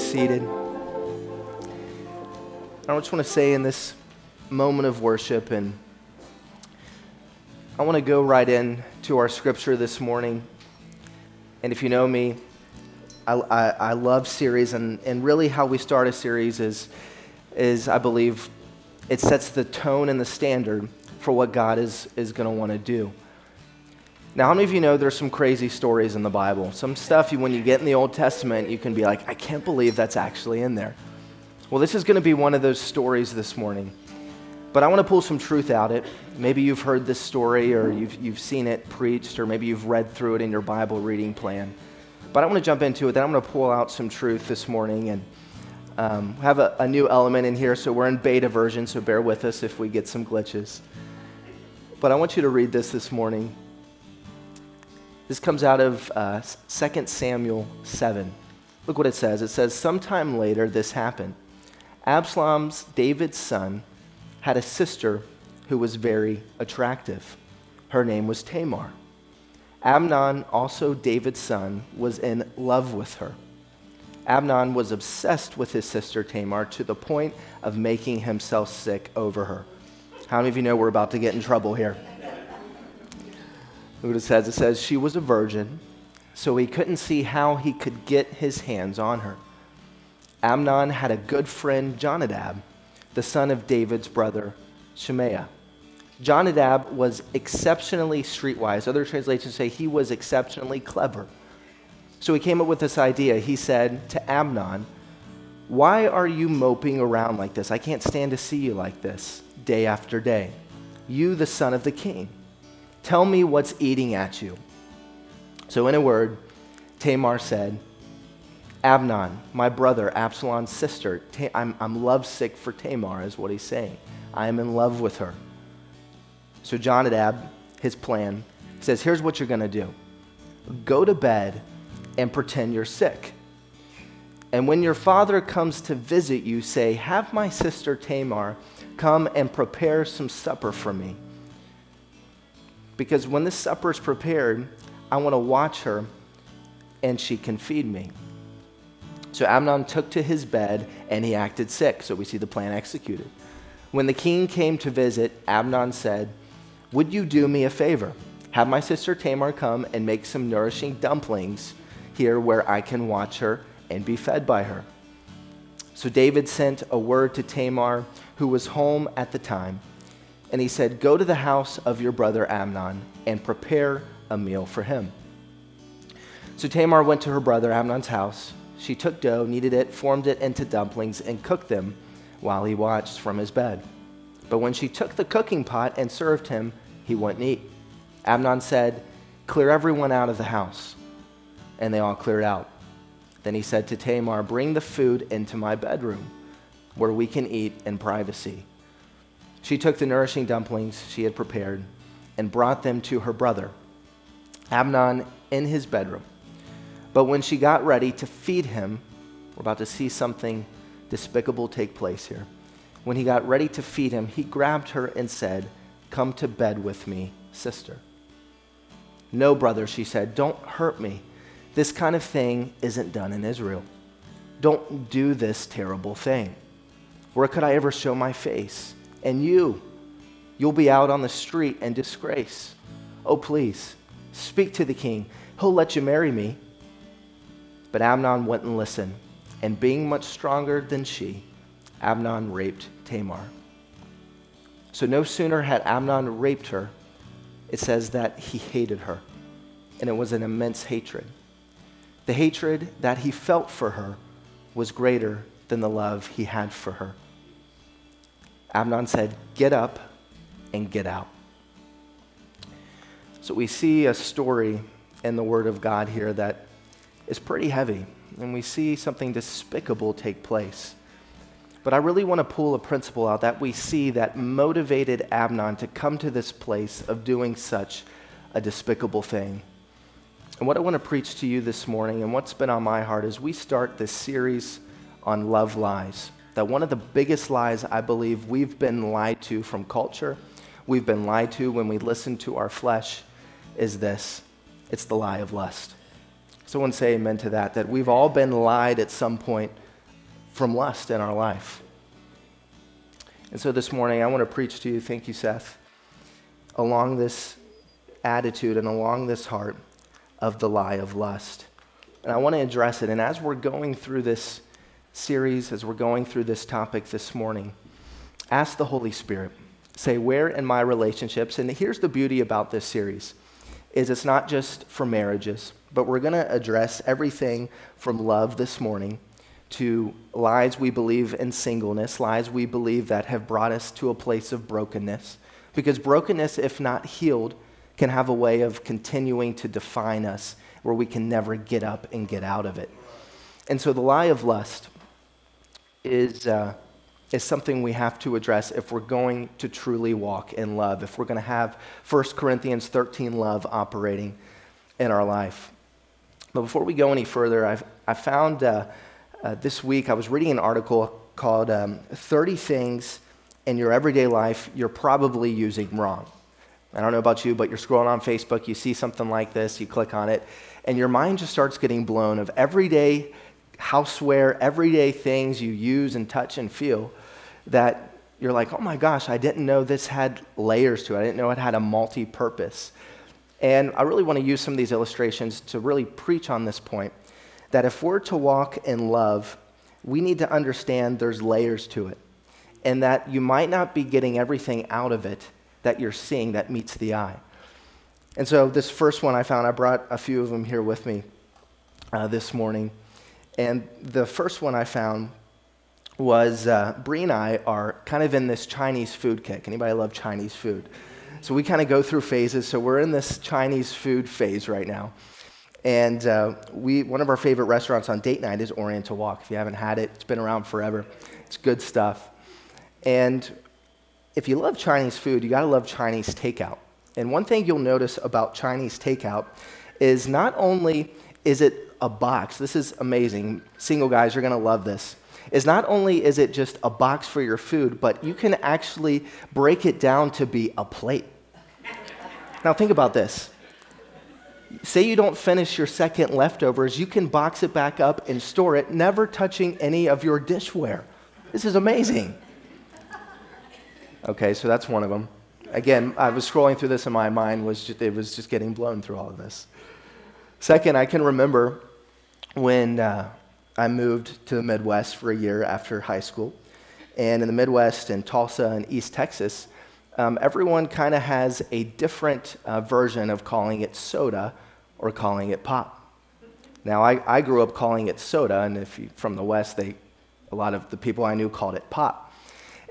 seated. I just want to say in this moment of worship, and I want to go right in to our scripture this morning. And if you know me, I, I, I love series, and, and really how we start a series is, is, I believe, it sets the tone and the standard for what God is, is going to want to do. Now, how many of you know there's some crazy stories in the Bible? Some stuff, you, when you get in the Old Testament, you can be like, I can't believe that's actually in there. Well, this is going to be one of those stories this morning. But I want to pull some truth out it. Maybe you've heard this story or you've, you've seen it preached or maybe you've read through it in your Bible reading plan. But I want to jump into it. Then I'm going to pull out some truth this morning and um, have a, a new element in here. So we're in beta version, so bear with us if we get some glitches. But I want you to read this this morning. This comes out of uh, 2 Samuel 7. Look what it says. It says, Sometime later, this happened. Absalom's, David's son, had a sister who was very attractive. Her name was Tamar. Amnon, also David's son, was in love with her. Amnon was obsessed with his sister Tamar to the point of making himself sick over her. How many of you know we're about to get in trouble here? Look what it says. It says, She was a virgin, so he couldn't see how he could get his hands on her. Amnon had a good friend, Jonadab, the son of David's brother, Shimeah. Jonadab was exceptionally streetwise. Other translations say he was exceptionally clever. So he came up with this idea. He said to Amnon, Why are you moping around like this? I can't stand to see you like this day after day. You, the son of the king. Tell me what's eating at you. So, in a word, Tamar said, Amnon, my brother, Absalom's sister, I'm, I'm lovesick for Tamar, is what he's saying. I am in love with her. So, Jonadab, his plan, says, Here's what you're going to do go to bed and pretend you're sick. And when your father comes to visit you, say, Have my sister Tamar come and prepare some supper for me because when this supper is prepared, I want to watch her and she can feed me. So Amnon took to his bed and he acted sick. So we see the plan executed. When the king came to visit, Amnon said, Would you do me a favor? Have my sister Tamar come and make some nourishing dumplings here where I can watch her and be fed by her. So David sent a word to Tamar, who was home at the time and he said, Go to the house of your brother Amnon and prepare a meal for him. So Tamar went to her brother Amnon's house. She took dough, kneaded it, formed it into dumplings, and cooked them while he watched from his bed. But when she took the cooking pot and served him, he wouldn't eat. Amnon said, Clear everyone out of the house. And they all cleared out. Then he said to Tamar, Bring the food into my bedroom, where we can eat in privacy. She took the nourishing dumplings she had prepared and brought them to her brother, Amnon, in his bedroom. But when she got ready to feed him, we're about to see something despicable take place here. When he got ready to feed him, he grabbed her and said, Come to bed with me, sister. No, brother, she said, don't hurt me. This kind of thing isn't done in Israel. Don't do this terrible thing. Where could I ever show my face? And you, you'll be out on the street in disgrace. Oh, please, speak to the king. He'll let you marry me. But Amnon wouldn't listen. And being much stronger than she, Amnon raped Tamar. So no sooner had Amnon raped her, it says that he hated her. And it was an immense hatred. The hatred that he felt for her was greater than the love he had for her. Amnon said, Get up and get out. So we see a story in the Word of God here that is pretty heavy, and we see something despicable take place. But I really want to pull a principle out that we see that motivated Amnon to come to this place of doing such a despicable thing. And what I want to preach to you this morning, and what's been on my heart, is we start this series on love lies that one of the biggest lies I believe we've been lied to from culture, we've been lied to when we listen to our flesh, is this it's the lie of lust. Someone say amen to that, that we've all been lied at some point from lust in our life. And so this morning, I want to preach to you, thank you, Seth, along this attitude and along this heart of the lie of lust. And I want to address it. And as we're going through this series, as we're going through this topic this morning, ask the Holy Spirit, say, where in my relationships, and here's the beauty about this series, is it's not just for marriages, but we're going to address everything from love this morning to lies we believe in singleness, lies we believe that have brought us to a place of brokenness. Because brokenness, if not healed, can have a way of continuing to define us where we can never get up and get out of it. And so the lie of lust is, uh, is something we have to address if we're going to truly walk in love, if we're going to have 1 Corinthians 13 love operating in our life. But before we go any further, I've, I found. Uh, uh, this week I was reading an article called um, 30 Things in Your Everyday Life You're Probably Using Wrong. I don't know about you, but you're scrolling on Facebook, you see something like this, you click on it, and your mind just starts getting blown of everyday houseware, everyday things you use and touch and feel that you're like, oh my gosh, I didn't know this had layers to it. I didn't know it had a multi purpose. And I really want to use some of these illustrations to really preach on this point that if we're to walk in love, we need to understand there's layers to it. And that you might not be getting everything out of it that you're seeing that meets the eye. And so, this first one I found, I brought a few of them here with me uh, this morning. And the first one I found was uh, Bree and I are kind of in this Chinese food kick. Anybody love Chinese food? So, we kind of go through phases. So, we're in this Chinese food phase right now. And uh, we, one of our favorite restaurants on date night is Oriental Wok. If you haven't had it, it's been around forever. It's good stuff. And if you love Chinese food, you got to love Chinese takeout. And one thing you'll notice about Chinese takeout is not only is it a box, this is amazing. Single guys, you're going to love this. Is not only is it just a box for your food, but you can actually break it down to be a plate. Now, think about this say you don't finish your second leftovers, you can box it back up and store it, never touching any of your dishware. This is amazing. Okay, so that's one of them. Again, I was scrolling through this and my mind was just, it was just getting blown through all of this. Second, I can remember when uh, I moved to the Midwest for a year after high school. And in the Midwest, in Tulsa and East Texas, um, everyone kind of has a different uh, version of calling it soda or calling it pop. Now, I, I grew up calling it soda, and if you, from the West, they, a lot of the people I knew called it pop.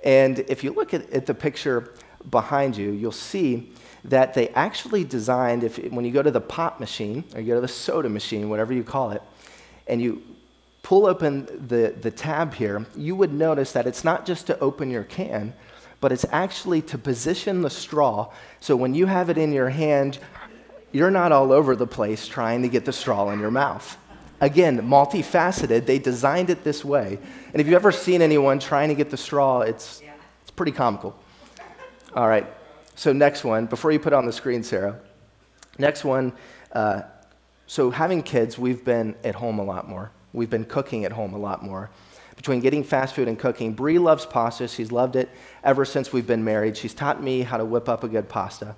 And if you look at, at the picture behind you, you'll see that they actually designed, if, when you go to the pop machine, or you go to the soda machine, whatever you call it, and you pull open the, the tab here, you would notice that it's not just to open your can, but it's actually to position the straw so when you have it in your hand, you're not all over the place trying to get the straw in your mouth. Again, multifaceted, they designed it this way. And if you've ever seen anyone trying to get the straw, it's, it's pretty comical. All right, so next one, before you put on the screen, Sarah. Next one, uh, so having kids, we've been at home a lot more. We've been cooking at home a lot more between getting fast food and cooking. Bree loves pasta. She's loved it ever since we've been married. She's taught me how to whip up a good pasta.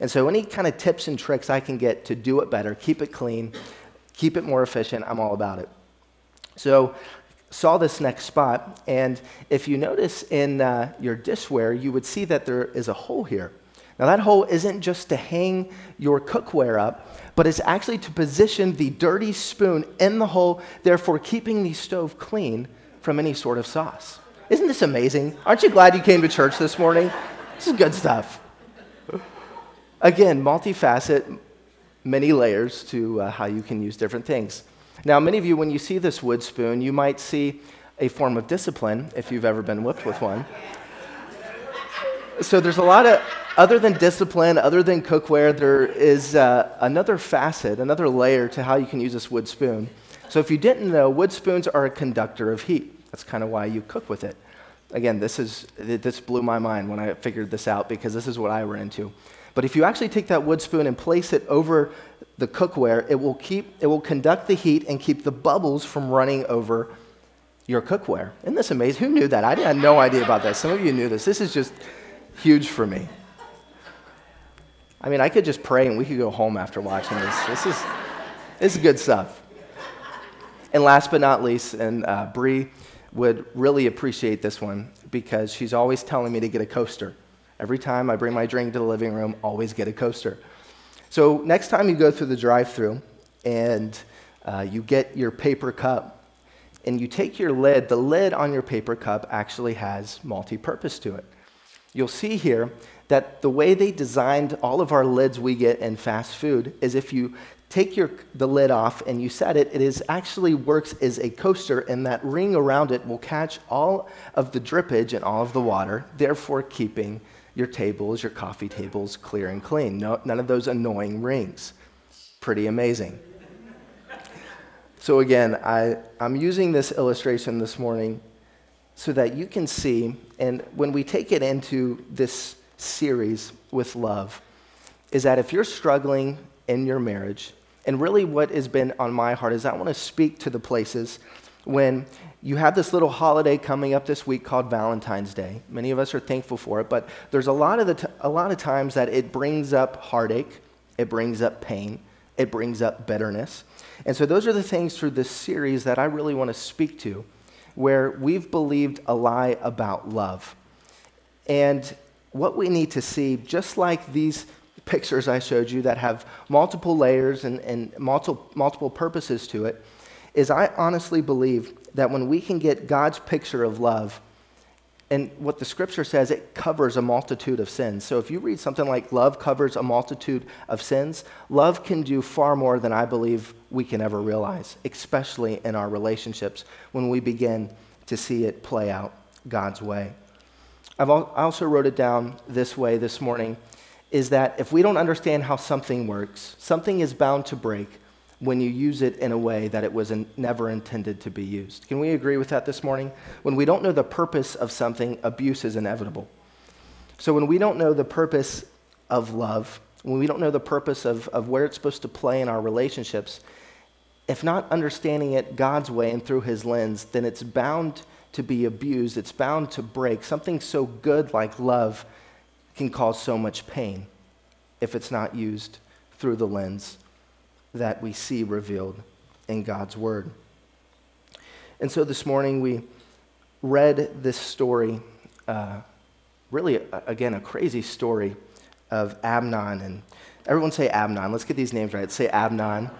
And so, any kind of tips and tricks I can get to do it better, keep it clean, keep it more efficient, I'm all about it. So, saw this next spot, and if you notice in uh, your dishware, you would see that there is a hole here. Now, that hole isn't just to hang your cookware up, but it's actually to position the dirty spoon in the hole, therefore keeping the stove clean from any sort of sauce. Isn't this amazing? Aren't you glad you came to church this morning? This is good stuff. Again, multifaceted, many layers to uh, how you can use different things. Now, many of you, when you see this wood spoon, you might see a form of discipline if you've ever been whipped with one. So, there's a lot of, other than discipline, other than cookware, there is uh, another facet, another layer to how you can use this wood spoon. So if you didn't know, wood spoons are a conductor of heat. That's kind of why you cook with it. Again, this, is, this blew my mind when I figured this out because this is what I ran into. But if you actually take that wood spoon and place it over the cookware, it will, keep, it will conduct the heat and keep the bubbles from running over your cookware. Isn't this amazing? Who knew that? I had no idea about this. Some of you knew this. This is just huge for me. I mean, I could just pray and we could go home after watching this. This is, this is good stuff. And last but not least, and uh, Bree would really appreciate this one because she's always telling me to get a coaster. Every time I bring my drink to the living room, always get a coaster. So next time you go through the drive-through and uh, you get your paper cup and you take your lid, the lid on your paper cup actually has multi-purpose to it. You'll see here that the way they designed all of our lids we get in fast food is if you take your, the lid off and you set it, it is actually works as a coaster, and that ring around it will catch all of the drippage and all of the water, therefore keeping your tables, your coffee tables clear and clean. No, none of those annoying rings. Pretty amazing. So, again, I, I'm using this illustration this morning so that you can see, and when we take it into this series with love is that if you're struggling in your marriage, and really what has been on my heart is I want to speak to the places when you have this little holiday coming up this week called Valentine's Day. Many of us are thankful for it, but there's a lot of, the t- a lot of times that it brings up heartache, it brings up pain, it brings up bitterness. And so those are the things through this series that I really want to speak to, where we've believed a lie about love. And what we need to see, just like these pictures I showed you that have multiple layers and, and multiple, multiple purposes to it, is I honestly believe that when we can get God's picture of love, and what the scripture says, it covers a multitude of sins. So if you read something like love covers a multitude of sins, love can do far more than I believe we can ever realize, especially in our relationships when we begin to see it play out God's way. I've al- I also wrote it down this way this morning is that if we don't understand how something works, something is bound to break when you use it in a way that it was in, never intended to be used. Can we agree with that this morning? When we don't know the purpose of something, abuse is inevitable. So when we don't know the purpose of love, when we don't know the purpose of, of where it's supposed to play in our relationships, if not understanding it God's way and through His lens, then it's bound to be abused, it's bound to break. Something so good like love can cause so much pain if it's not used through the lens that we see revealed in God's Word. And so this morning we read this story, uh, really, again, a crazy story of Amnon. And everyone say Amnon. Let's get these names right. Say Amnon.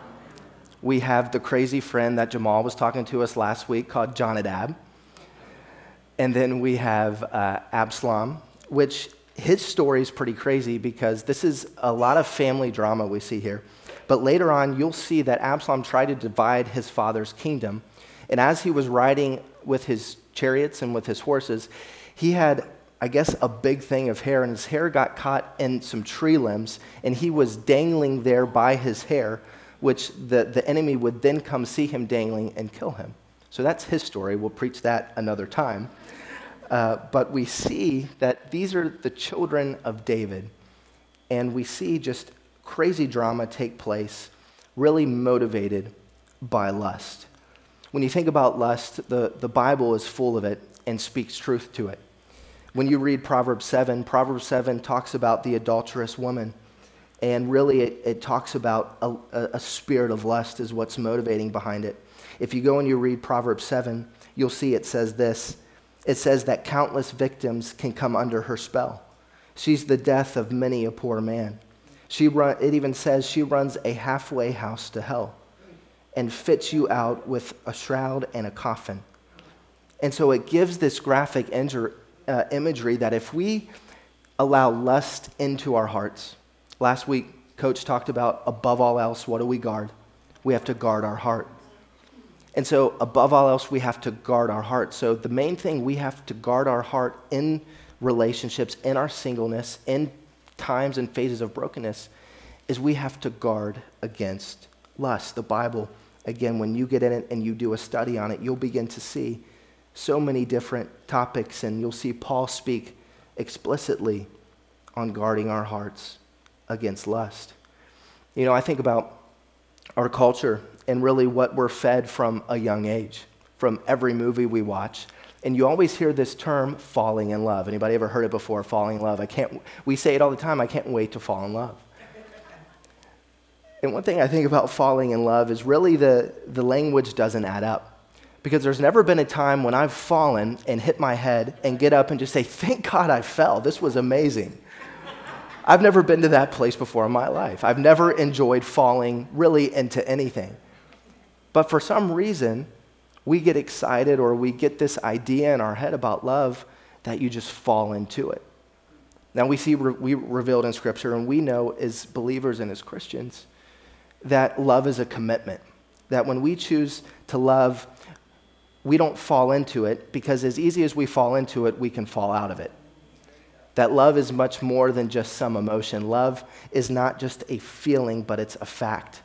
We have the crazy friend that Jamal was talking to us last week called Jonadab. And then we have uh, Absalom, which his story is pretty crazy because this is a lot of family drama we see here. But later on, you'll see that Absalom tried to divide his father's kingdom. And as he was riding with his chariots and with his horses, he had, I guess, a big thing of hair, and his hair got caught in some tree limbs, and he was dangling there by his hair, which the, the enemy would then come see him dangling and kill him. So that's his story. We'll preach that another time. Uh, but we see that these are the children of David. And we see just crazy drama take place, really motivated by lust. When you think about lust, the, the Bible is full of it and speaks truth to it. When you read Proverbs 7, Proverbs 7 talks about the adulterous woman. And really, it, it talks about a, a spirit of lust, is what's motivating behind it. If you go and you read Proverbs 7, you'll see it says this it says that countless victims can come under her spell. She's the death of many a poor man. She run, it even says she runs a halfway house to hell and fits you out with a shroud and a coffin. And so it gives this graphic uh, imagery that if we allow lust into our hearts, last week, Coach talked about above all else, what do we guard? We have to guard our heart. And so, above all else, we have to guard our heart. So, the main thing we have to guard our heart in relationships, in our singleness, in times and phases of brokenness, is we have to guard against lust. The Bible, again, when you get in it and you do a study on it, you'll begin to see so many different topics, and you'll see Paul speak explicitly on guarding our hearts against lust. You know, I think about our culture and really what we're fed from a young age. from every movie we watch. And you always hear this term, falling in love. Anybody ever heard it before, falling in love? I can't, we say it all the time, I can't wait to fall in love. And one thing I think about falling in love is really the, the language doesn't add up. Because there's never been a time when I've fallen and hit my head and get up and just say, Thank God I fell. This was amazing. I've never been to that place before in my life. I've never enjoyed falling really into anything. But for some reason, we get excited or we get this idea in our head about love that you just fall into it. Now, we see re- we revealed in Scripture, and we know as believers and as Christians that love is a commitment. That when we choose to love, we don't fall into it because as easy as we fall into it, we can fall out of it. That love is much more than just some emotion. Love is not just a feeling, but it's a fact.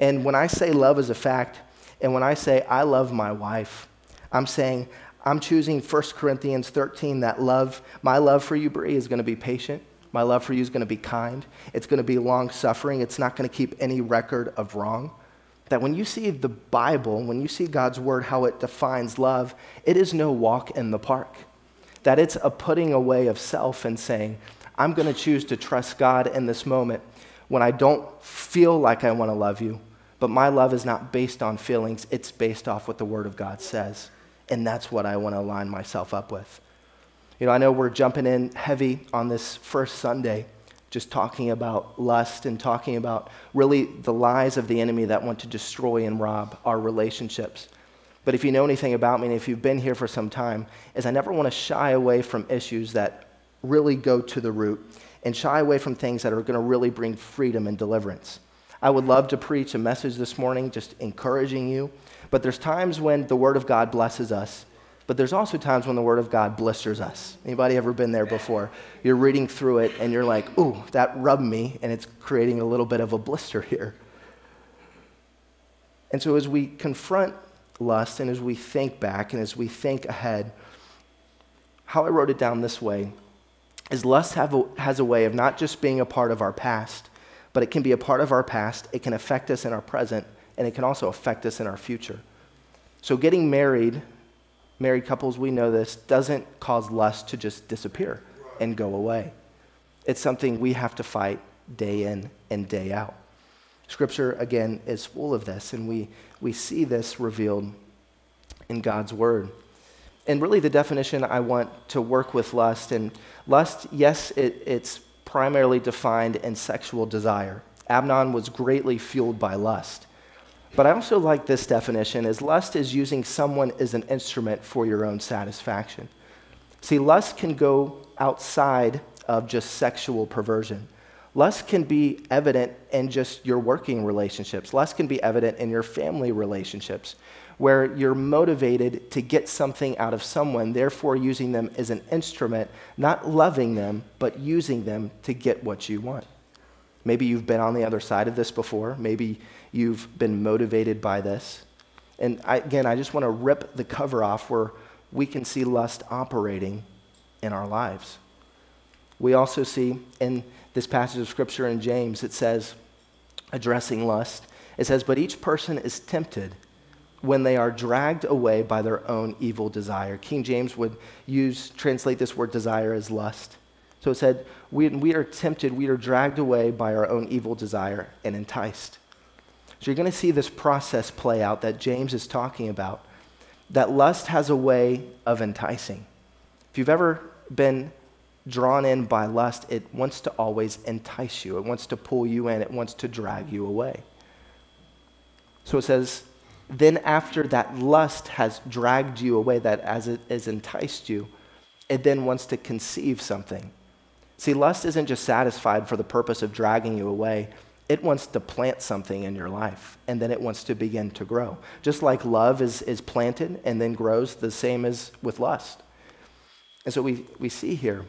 And when I say love is a fact, and when I say I love my wife, I'm saying I'm choosing 1 Corinthians 13 that love, my love for you, Bree, is going to be patient. My love for you is going to be kind. It's going to be long suffering. It's not going to keep any record of wrong. That when you see the Bible, when you see God's word, how it defines love, it is no walk in the park. That it's a putting away of self and saying, I'm going to choose to trust God in this moment when I don't feel like I want to love you, but my love is not based on feelings, it's based off what the Word of God says. And that's what I want to align myself up with. You know, I know we're jumping in heavy on this first Sunday, just talking about lust and talking about really the lies of the enemy that want to destroy and rob our relationships. But if you know anything about me, and if you've been here for some time, is I never want to shy away from issues that really go to the root and shy away from things that are going to really bring freedom and deliverance. I would love to preach a message this morning just encouraging you, but there's times when the Word of God blesses us but there's also times when the Word of God blisters us. Anybody ever been there before? You're reading through it and you're like, ooh, that rubbed me, and it's creating a little bit of a blister here. And so as we confront lust and as we think back and as we think ahead, how I wrote it down this way is lust a, has a way of not just being a part of our past, but it can be a part of our past, it can affect us in our present, and it can also affect us in our future. So getting married married couples, we know this, doesn't cause lust to just disappear and go away. It's something we have to fight day in and day out. Scripture, again, is full of this, and we, we see this revealed in God's Word. And really, the definition I want to work with lust, and lust, yes, it, it's primarily defined in sexual desire. Amnon was greatly fueled by lust. But I also like this definition as lust is using someone as an instrument for your own satisfaction. See, lust can go outside of just sexual perversion. Lust can be evident in just your working relationships. Lust can be evident in your family relationships, where you're motivated to get something out of someone, therefore using them as an instrument, not loving them, but using them to get what you want. Maybe you've been on the other side of this before. Maybe you've been motivated by this. And I, again, I just want to rip the cover off where we can see lust operating in our lives. We also see in this passage of scripture in James, it says, addressing lust, it says, But each person is tempted when they are dragged away by their own evil desire. King James would use, translate this word desire as lust. So it said, we, we are tempted, we are dragged away by our own evil desire and enticed. So you're going to see this process play out that James is talking about. That lust has a way of enticing. If you've ever been drawn in by lust, it wants to always entice you, it wants to pull you in, it wants to drag you away. So it says, then after that lust has dragged you away, that as it has enticed you, it then wants to conceive something. See, lust isn't just satisfied for the purpose of dragging you away, it wants to plant something in your life and then it wants to begin to grow. Just like love is, is planted and then grows, the same as with lust. And so we, we see here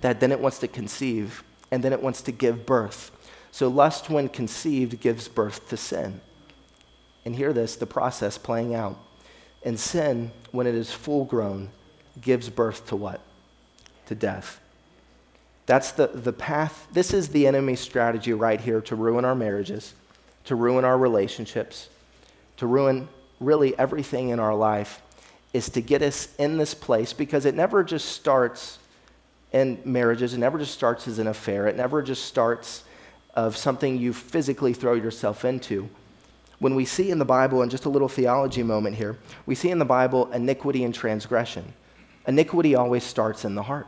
that then it wants to conceive and then it wants to give birth. So lust, when conceived, gives birth to sin. And hear this the process playing out. And sin, when it is full grown, gives birth to what? To death. That's the, the path. This is the enemy's strategy right here to ruin our marriages, to ruin our relationships, to ruin really everything in our life is to get us in this place because it never just starts in marriages, it never just starts as an affair, it never just starts of something you physically throw yourself into. When we see in the Bible, and just a little theology moment here, we see in the Bible iniquity and transgression. Iniquity always starts in the heart.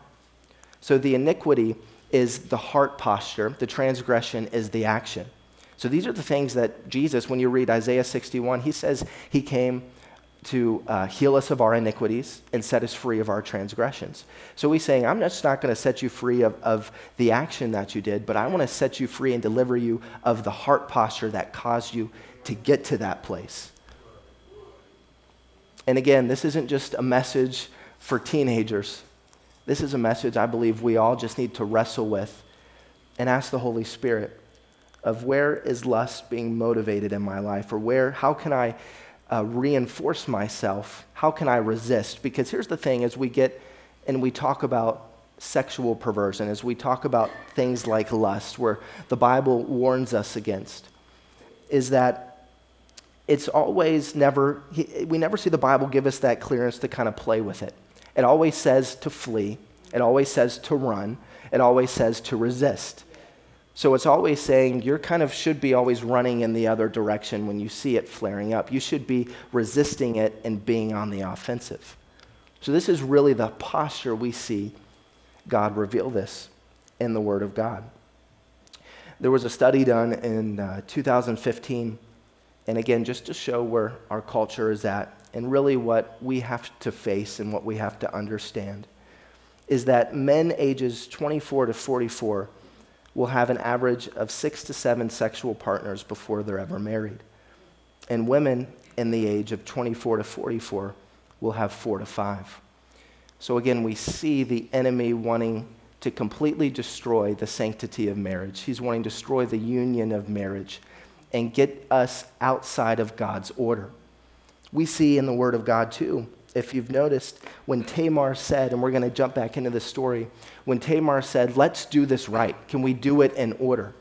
So the iniquity is the heart posture, the transgression is the action. So these are the things that Jesus, when you read Isaiah 61, he says he came to uh, heal us of our iniquities and set us free of our transgressions. So he's saying, I'm just not going to set you free of, of the action that you did, but I want to set you free and deliver you of the heart posture that caused you to get to that place. And again, this isn't just a message for teenagers. This is a message I believe we all just need to wrestle with and ask the Holy Spirit of where is lust being motivated in my life or where how can I uh, reinforce myself? How can I resist? Because here's the thing as we get and we talk about sexual perversion, as we talk about things like lust, where the Bible warns us against, is that it's always never, we never see the Bible give us that clearance to kind of play with it. It always says to flee, it always says to run, it always says to resist. So it's always saying you're kind of should be always running in the other direction when you see it flaring up. You should be resisting it and being on the offensive. So this is really the posture we see God reveal this in the Word of God. There was a study done in uh, 2015, and again, just to show where our culture is at and really what we have to face and what we have to understand, is that men ages 24 to 44 will have an average of six to seven sexual partners before they're ever married. And women in the age of 24 to 44 will have four to five. So again, we see the enemy wanting to completely destroy the sanctity of marriage. He's wanting to destroy the union of marriage and get us outside of God's order. We see in the Word of God, too, if you've noticed, when Tamar said, and we're going to jump back into the story, when Tamar said, Let's do this right, can we do it in order?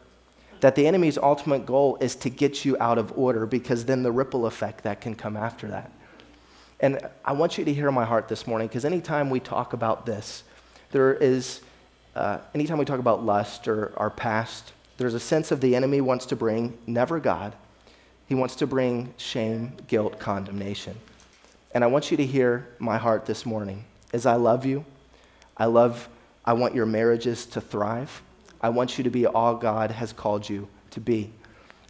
That the enemy's ultimate goal is to get you out of order because then the ripple effect that can come after that. And I want you to hear my heart this morning because anytime we talk about this, there is, uh, anytime we talk about lust or our past, there's a sense of the enemy wants to bring never God. He wants to bring shame, guilt, condemnation. And I want you to hear my heart this morning as I love you. I love, I want your marriages to thrive. I want you to be all God has called you to be.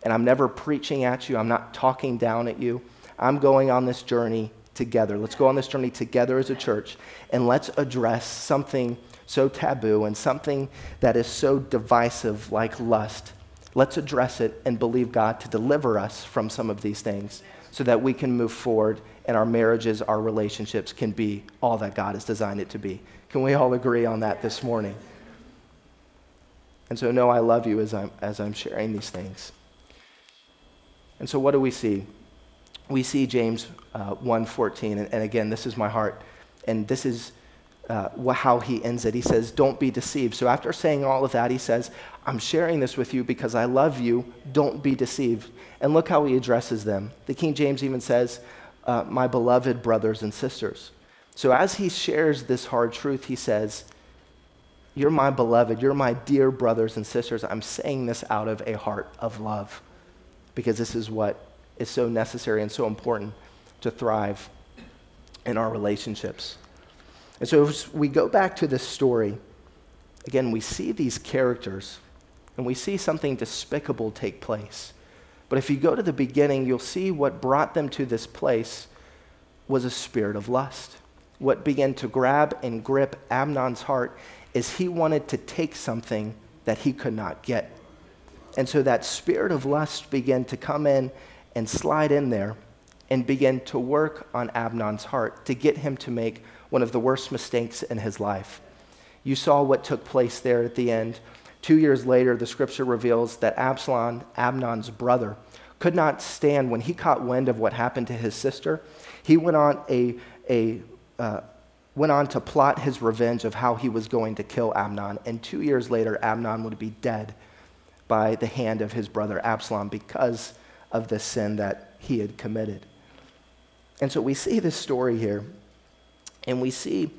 And I'm never preaching at you, I'm not talking down at you. I'm going on this journey together. Let's go on this journey together as a church and let's address something so taboo and something that is so divisive like lust. Let's address it and believe God to deliver us from some of these things so that we can move forward and our marriages, our relationships can be all that God has designed it to be. Can we all agree on that this morning? And so, no, I love you as I'm, as I'm sharing these things. And so, what do we see? We see James uh, 1.14, and, and again, this is my heart, and this is uh, how he ends it. He says, Don't be deceived. So, after saying all of that, he says, I'm sharing this with you because I love you. Don't be deceived. And look how he addresses them. The King James even says, uh, my beloved brothers and sisters. So as he shares this hard truth, he says, You're my beloved, you're my dear brothers and sisters. I'm saying this out of a heart of love because this is what is so necessary and so important to thrive in our relationships. And so as we go back to this story, again, we see these characters and we see something despicable take place. But if you go to the beginning, you'll see what brought them to this place was a spirit of lust. What began to grab and grip Amnon's heart is he wanted to take something that he could not get. And so that spirit of lust began to come in and slide in there and begin to work on Amnon's heart to get him to make one of the worst mistakes in his life. You saw what took place there at the end Two years later, the scripture reveals that Absalom, Amnon's brother, could not stand when he caught wind of what happened to his sister. He went on a, a uh, went on to plot his revenge of how he was going to kill Amnon. And two years later, Amnon would be dead by the hand of his brother Absalom because of the sin that he had committed. And so we see this story here, and we see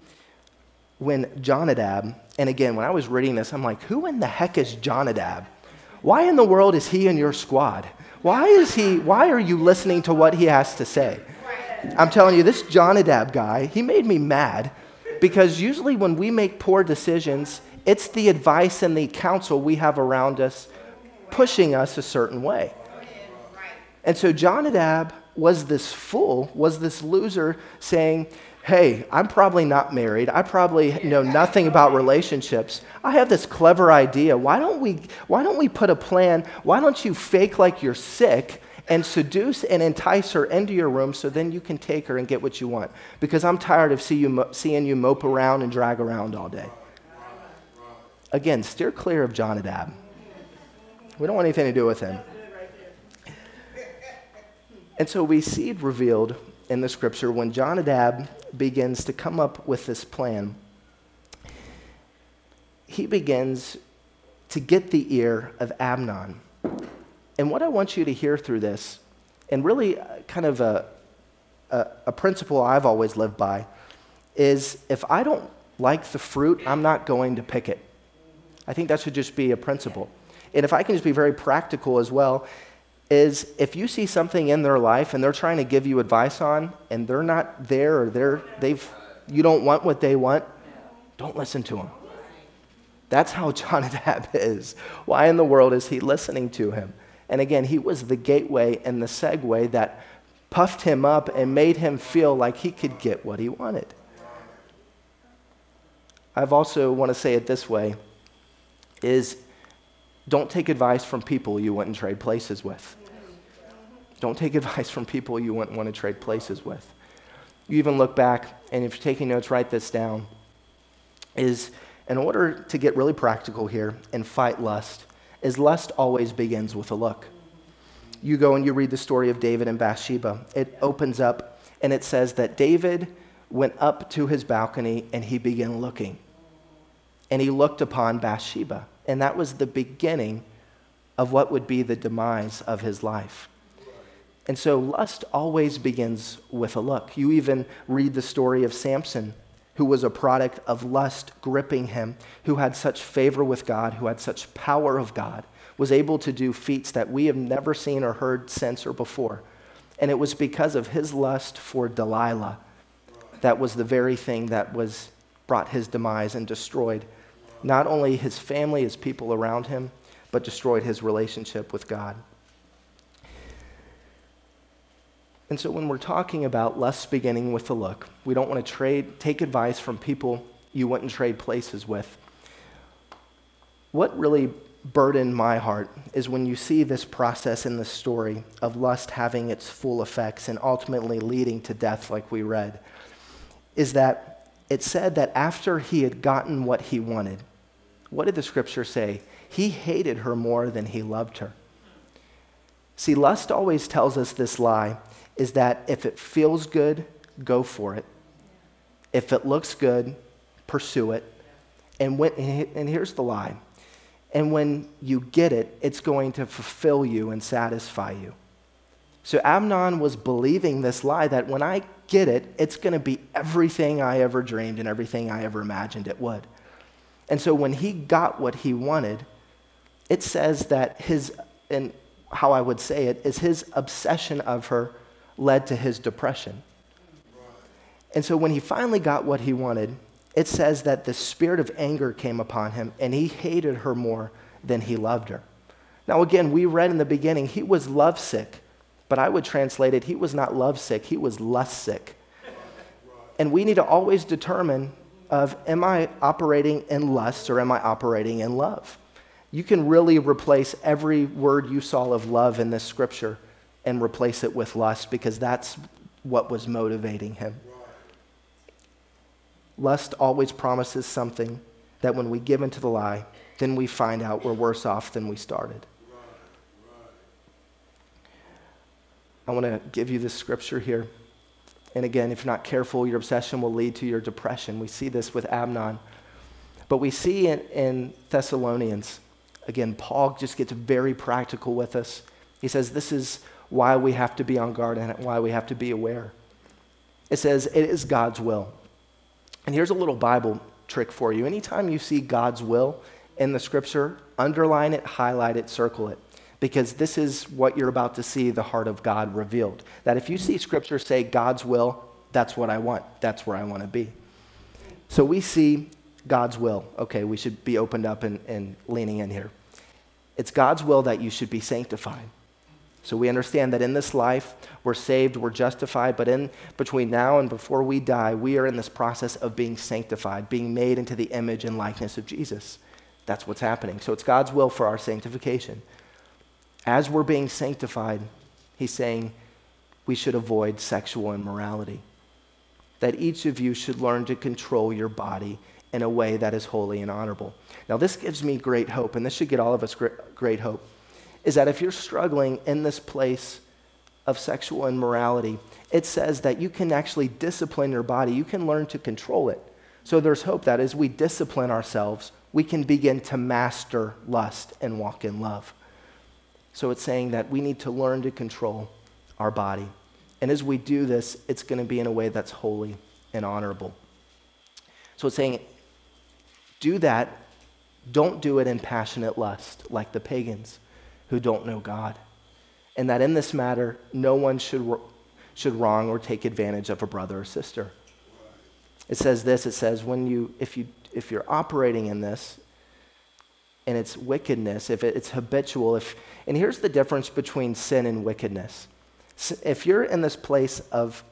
when Jonadab, and again, when I was reading this, I'm like, who in the heck is Jonadab? Why in the world is he in your squad? Why is he, why are you listening to what he has to say? I'm telling you, this Jonadab guy, he made me mad because usually when we make poor decisions, it's the advice and the counsel we have around us pushing us a certain way. And so Jonadab was this fool, was this loser saying, Hey, I'm probably not married. I probably know nothing about relationships. I have this clever idea. Why don't we, why don't we put a plan? Why don't you fake like you're sick and seduce and entice her into your room so then you can take her and get what you want? Because I'm tired of see you, seeing you mope around and drag around all day. Again, steer clear of Jonadab. We don't want anything to do with him. And so we see revealed in the scripture when Jonadab begins to come up with this plan. He begins to get the ear of Amnon. And what I want you to hear through this, and really uh, kind of a, a, a principle I've always lived by, is if I don't like the fruit, I'm not going to pick it. I think that should just be a principle. And if I can just be very practical as well, is if you see something in their life and they're trying to give you advice on and they're not there or they're they've you don't want what they want, don't listen to them. That's how Jonadab is. Why in the world is he listening to him? And again, he was the gateway and the segue that puffed him up and made him feel like he could get what he wanted. I've also want to say it this way is don't take advice from people you wouldn't trade places with. Don't take advice from people you wouldn't want to trade places with. You even look back, and if you're taking notes, write this down. Is in order to get really practical here and fight lust, is lust always begins with a look. You go and you read the story of David and Bathsheba. It opens up and it says that David went up to his balcony and he began looking. And he looked upon Bathsheba. And that was the beginning of what would be the demise of his life. And so lust always begins with a look. You even read the story of Samson, who was a product of lust gripping him, who had such favor with God, who had such power of God, was able to do feats that we have never seen or heard since or before. And it was because of his lust for Delilah that was the very thing that was brought his demise and destroyed not only his family, his people around him, but destroyed his relationship with God. And so when we're talking about lust beginning with a look, we don't want to trade, take advice from people you wouldn't trade places with. What really burdened my heart is when you see this process in the story of lust having its full effects and ultimately leading to death, like we read, is that it said that after he had gotten what he wanted, what did the scripture say? He hated her more than he loved her. See, lust always tells us this lie is that if it feels good, go for it. If it looks good, pursue it. And, when, and here's the lie. And when you get it, it's going to fulfill you and satisfy you. So Amnon was believing this lie that when I get it, it's going to be everything I ever dreamed and everything I ever imagined it would. And so when he got what he wanted, it says that his, and how I would say it, is his obsession of her led to his depression. And so when he finally got what he wanted, it says that the spirit of anger came upon him and he hated her more than he loved her. Now, again, we read in the beginning, he was lovesick, but I would translate it, he was not lovesick, he was lust sick. And we need to always determine of am I operating in lust or am I operating in love? You can really replace every word you saw of love in this scripture and replace it with lust because that's what was motivating him. Lust always promises something that when we give into the lie, then we find out we're worse off than we started. I want to give you this scripture here. And again, if you're not careful, your obsession will lead to your depression. We see this with Amnon. But we see in, in Thessalonians, again, Paul just gets very practical with us. He says this is why we have to be on guard and why we have to be aware. It says, It is God's will. And here's a little Bible trick for you. Anytime you see God's will in the scripture, underline it, highlight it, circle it. Because this is what you're about to see the heart of God revealed. That if you see scripture say God's will, that's what I want. That's where I want to be. So we see God's will. Okay, we should be opened up and, and leaning in here. It's God's will that you should be sanctified. So we understand that in this life, we're saved, we're justified, but in between now and before we die, we are in this process of being sanctified, being made into the image and likeness of Jesus. That's what's happening. So it's God's will for our sanctification. As we're being sanctified, he's saying we should avoid sexual immorality. That each of you should learn to control your body in a way that is holy and honorable. Now, this gives me great hope, and this should get all of us great hope is that if you're struggling in this place of sexual immorality, it says that you can actually discipline your body, you can learn to control it. So there's hope that as we discipline ourselves, we can begin to master lust and walk in love. So it's saying that we need to learn to control our body. And as we do this, it's going to be in a way that's holy and honorable. So it's saying, do that. Don't do it in passionate lust like the pagans who don't know God. And that in this matter, no one should, should wrong or take advantage of a brother or sister. It says this it says, when you, if, you, if you're operating in this, and it's wickedness, if it's habitual, if, and here's the difference between sin and wickedness. If you're in this place of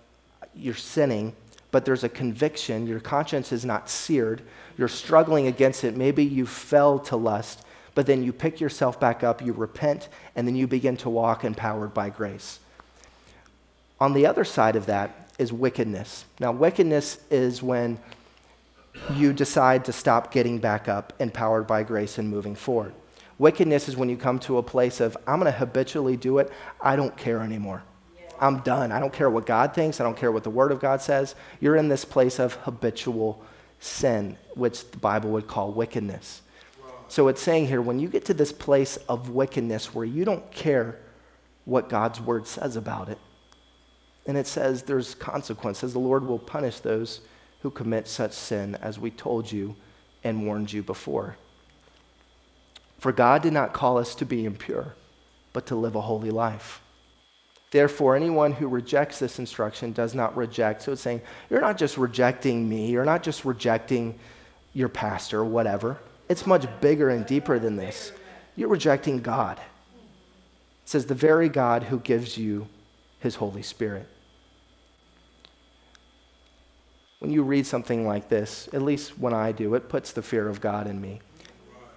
you're sinning, but there's a conviction, your conscience is not seared, you're struggling against it, maybe you fell to lust, but then you pick yourself back up, you repent, and then you begin to walk empowered by grace. On the other side of that is wickedness. Now, wickedness is when you decide to stop getting back up, empowered by grace, and moving forward. Wickedness is when you come to a place of, I'm going to habitually do it, I don't care anymore. I'm done. I don't care what God thinks. I don't care what the Word of God says. You're in this place of habitual sin, which the Bible would call wickedness. So it's saying here when you get to this place of wickedness where you don't care what God's word says about it, and it says there's consequences, the Lord will punish those who commit such sin as we told you and warned you before. For God did not call us to be impure, but to live a holy life. Therefore, anyone who rejects this instruction does not reject. So it's saying, you're not just rejecting me, you're not just rejecting your pastor, or whatever. It's much bigger and deeper than this. You're rejecting God. It says, the very God who gives you his Holy Spirit. When you read something like this, at least when I do, it puts the fear of God in me.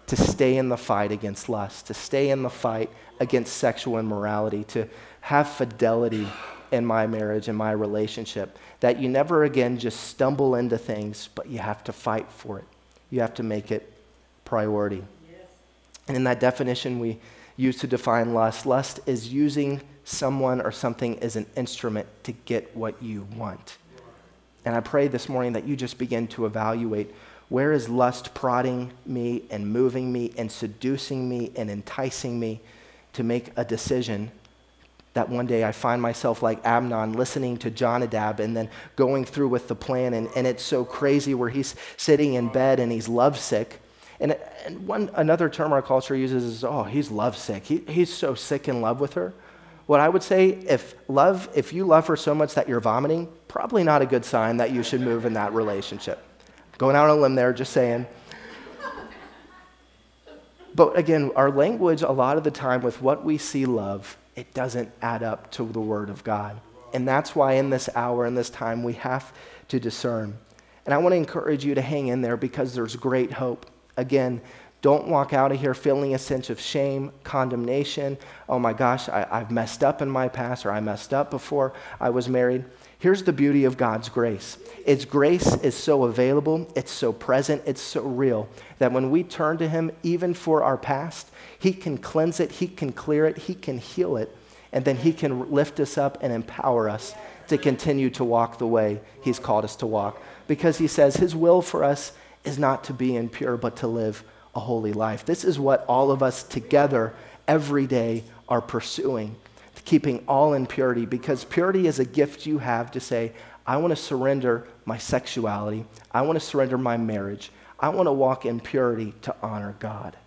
To stay in the fight against lust, to stay in the fight against sexual immorality, to have fidelity in my marriage and my relationship. That you never again just stumble into things, but you have to fight for it. You have to make it priority. Yes. And in that definition we use to define lust, lust is using someone or something as an instrument to get what you want. And I pray this morning that you just begin to evaluate where is lust prodding me and moving me and seducing me and enticing me to make a decision that one day I find myself like Amnon listening to Jonadab and then going through with the plan. And, and it's so crazy where he's sitting in bed and he's lovesick and, and one, another term our culture uses is, oh, he's lovesick. He, he's so sick in love with her. What I would say, if love, if you love her so much that you're vomiting, probably not a good sign that you should move in that relationship. Going out on a limb there, just saying. But again, our language, a lot of the time, with what we see love, it doesn't add up to the Word of God. And that's why in this hour, in this time, we have to discern. And I want to encourage you to hang in there because there's great hope. Again, don't walk out of here feeling a sense of shame, condemnation. Oh my gosh, I, have messed up in my past, or I messed up before I was married. Here's the beauty of God's grace Its grace is so available, it's so present, it's so real that when we turn to Him, even for our past, He can cleanse it, He can clear it, He can heal it, and then He can lift us up and empower us to continue to walk the way He's called us to walk. Because He says His will for us is not to be impure, but to live a holy life. This is what all of us together every day are pursuing, keeping all in purity, because purity is a gift you have to say, I want to surrender my sexuality. I want to surrender my marriage. I want to walk in purity to honor God.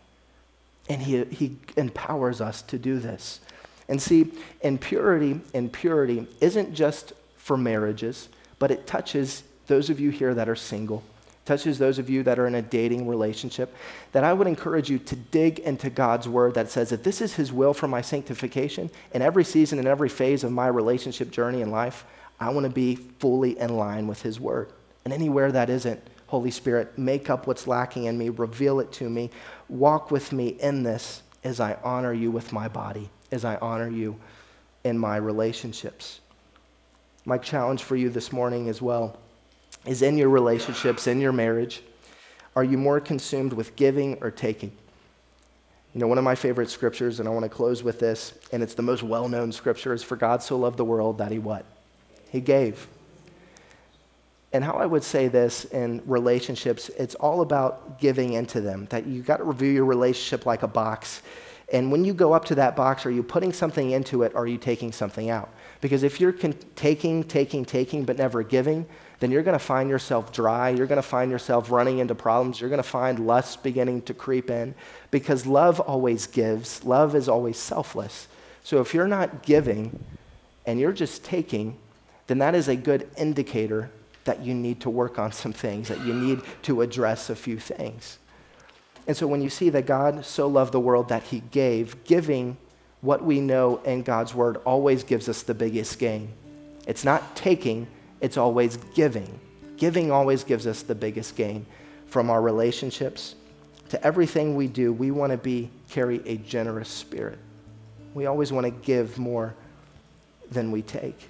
And he, he empowers us to do this. And see, in purity, in purity isn't just for marriages, but it touches those of you here that are single, touches those of you that are in a dating relationship, that I would encourage you to dig into God's word that says that this is his will for my sanctification in every season and every phase of my relationship journey in life. I want to be fully in line with his word. And anywhere that isn't, Holy Spirit, make up what's lacking in me, reveal it to me, walk with me in this as I honor you with my body, as I honor you in my relationships. My challenge for you this morning as well is in your relationships, in your marriage, are you more consumed with giving or taking? You know, one of my favorite scriptures, and I want to close with this, and it's the most well known scripture, is For God so loved the world that he what? He gave. And how I would say this in relationships, it's all about giving into them. That you got to review your relationship like a box. And when you go up to that box, are you putting something into it or are you taking something out? Because if you're con- taking, taking, taking, but never giving, then you're going to find yourself dry. You're going to find yourself running into problems. You're going to find lust beginning to creep in because love always gives. Love is always selfless. So if you're not giving and you're just taking, then that is a good indicator that you need to work on some things, that you need to address a few things. And so when you see that God so loved the world that he gave, giving what we know in God's word always gives us the biggest gain. It's not taking, it's always giving. Giving always gives us the biggest gain from our relationships to everything we do. We want to be carry a generous spirit. We always want to give more than we take.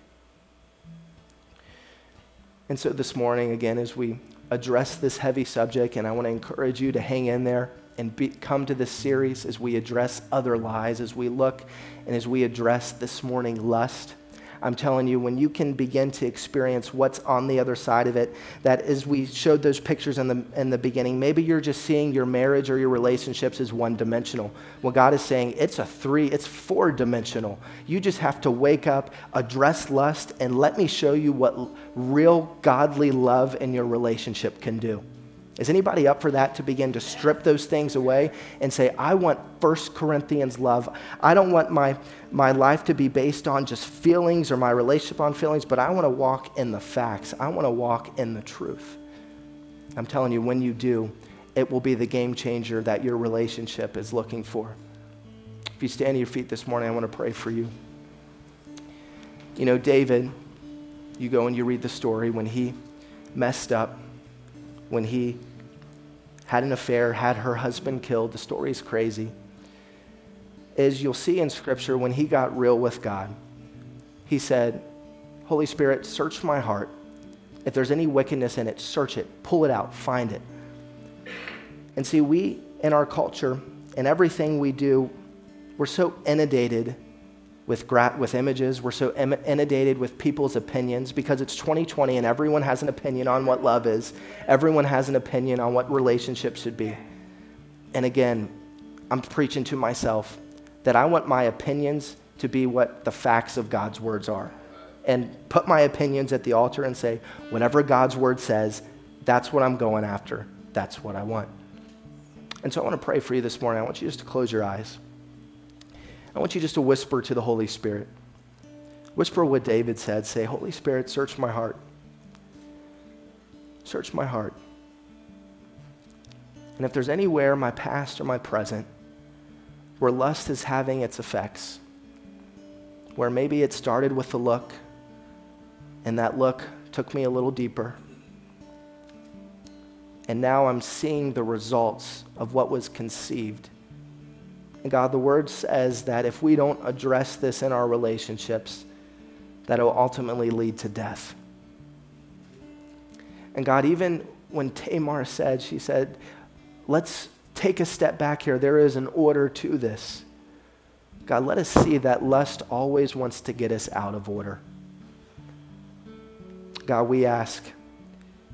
And so this morning, again, as we address this heavy subject, and I want to encourage you to hang in there and be, come to this series as we address other lies, as we look and as we address this morning lust I'm telling you, when you can begin to experience what's on the other side of it, that as we showed those pictures in the, in the beginning, maybe you're just seeing your marriage or your relationships as one dimensional. Well, God is saying it's a three, it's four dimensional. You just have to wake up, address lust, and let me show you what real godly love in your relationship can do. Is anybody up for that to begin to strip those things away and say, I want 1 Corinthians love. I don't want my, my life to be based on just feelings or my relationship on feelings, but I want to walk in the facts. I want to walk in the truth. I'm telling you, when you do, it will be the game changer that your relationship is looking for. If you stand on your feet this morning, I want to pray for you. You know, David, you go and you read the story when he messed up when he had an affair, had her husband killed. The story is crazy. Is you'll see in Scripture when he got real with God, he said, Holy Spirit, search my heart. If there's any wickedness in it, search it, pull it out, find it. And see, we in our culture and everything we do, we're so inundated with, gra- with images. We're so inundated with people's opinions because it's 2020 and everyone has an opinion on what love is. Everyone has an opinion on what relationships should be. And again, I'm preaching to myself that I want my opinions to be what the facts of God's words are. And put my opinions at the altar and say, whatever God's word says, that's what I'm going after. That's what I want. And so I want to pray for you this morning. I want you just to close your eyes. I want you just to whisper to the Holy Spirit. Whisper what David said. Say, Holy Spirit, search my heart. Search my heart. And if there's anywhere, my past or my present, where lust is having its effects, where maybe it started with a look, and that look took me a little deeper, and now I'm seeing the results of what was conceived and God, the word says that if we don't address this in our relationships, that it will ultimately lead to death. And God, even when Tamar said, she said, let's take a step back here. There is an order to this. God, let us see that lust always wants to get us out of order. God, we ask,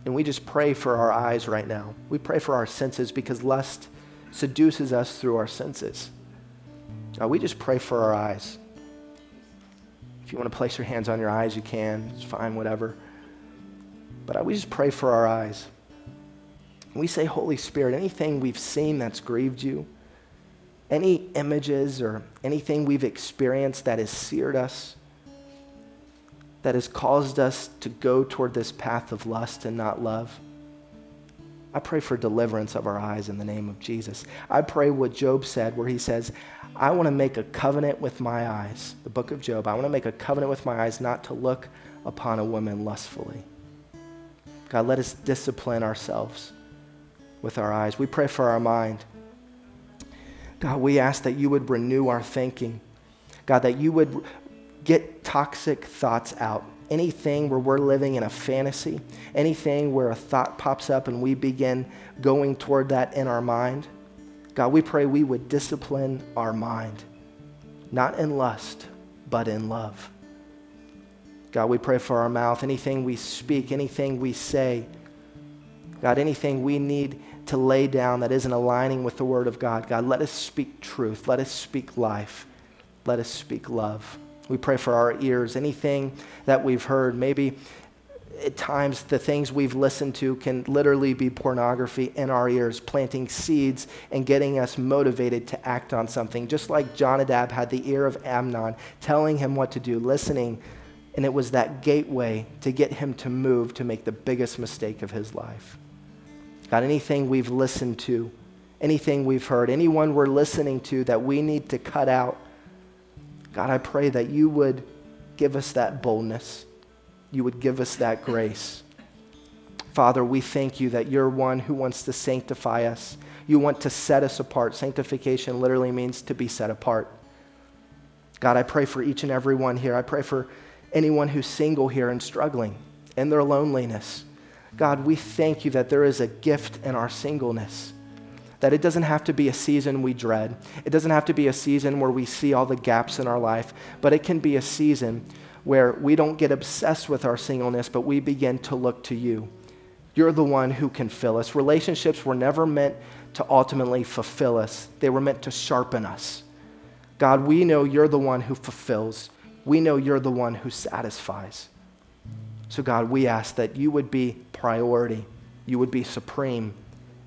and we just pray for our eyes right now. We pray for our senses because lust seduces us through our senses. God, we just pray for our eyes. If you want to place your hands on your eyes, you can. It's fine, whatever. But uh, we just pray for our eyes. We say, Holy Spirit, anything we've seen that's grieved you, any images or anything we've experienced that has seared us, that has caused us to go toward this path of lust and not love. I pray for deliverance of our eyes in the name of Jesus. I pray what Job said, where he says, I want to make a covenant with my eyes, the book of Job. I want to make a covenant with my eyes not to look upon a woman lustfully. God, let us discipline ourselves with our eyes. We pray for our mind. God, we ask that you would renew our thinking. God, that you would get toxic thoughts out. Anything where we're living in a fantasy, anything where a thought pops up and we begin going toward that in our mind. God, we pray we would discipline our mind, not in lust, but in love. God, we pray for our mouth, anything we speak, anything we say. God, anything we need to lay down that isn't aligning with the Word of God. God, let us speak truth. Let us speak life. Let us speak love. We pray for our ears. Anything that we've heard, maybe at times the things we've listened to can literally be pornography in our ears, planting seeds and getting us motivated to act on something. Just like Jonadab had the ear of Amnon telling him what to do, listening, and it was that gateway to get him to move to make the biggest mistake of his life. God, anything we've listened to, anything we've heard, anyone we're listening to that we need to cut out, God, I pray that you would give us that boldness. You would give us that grace. Father, we thank you that you're one who wants to sanctify us. You want to set us apart. Sanctification literally means to be set apart. God, I pray for each and every one here. I pray for anyone who's single here and struggling in their loneliness. God, we thank you that there is a gift in our singleness. That it doesn't have to be a season we dread. It doesn't have to be a season where we see all the gaps in our life, but it can be a season where we don't get obsessed with our singleness, but we begin to look to you. You're the one who can fill us. Relationships were never meant to ultimately fulfill us, they were meant to sharpen us. God, we know you're the one who fulfills, we know you're the one who satisfies. So, God, we ask that you would be priority, you would be supreme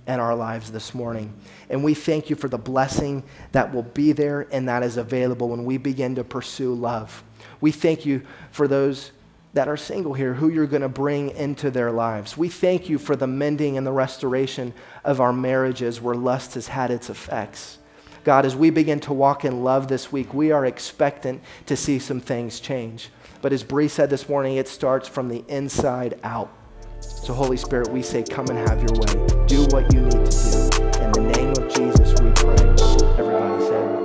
in our lives this morning. And we thank you for the blessing that will be there and that is available when we begin to pursue love. We thank you for those that are single here, who you're going to bring into their lives. We thank you for the mending and the restoration of our marriages where lust has had its effects. God, as we begin to walk in love this week, we are expectant to see some things change. But as Bree said this morning, it starts from the inside out. So, Holy Spirit, we say, come and have your way. Do what you need to do. In the name of Jesus, we pray. Everybody said.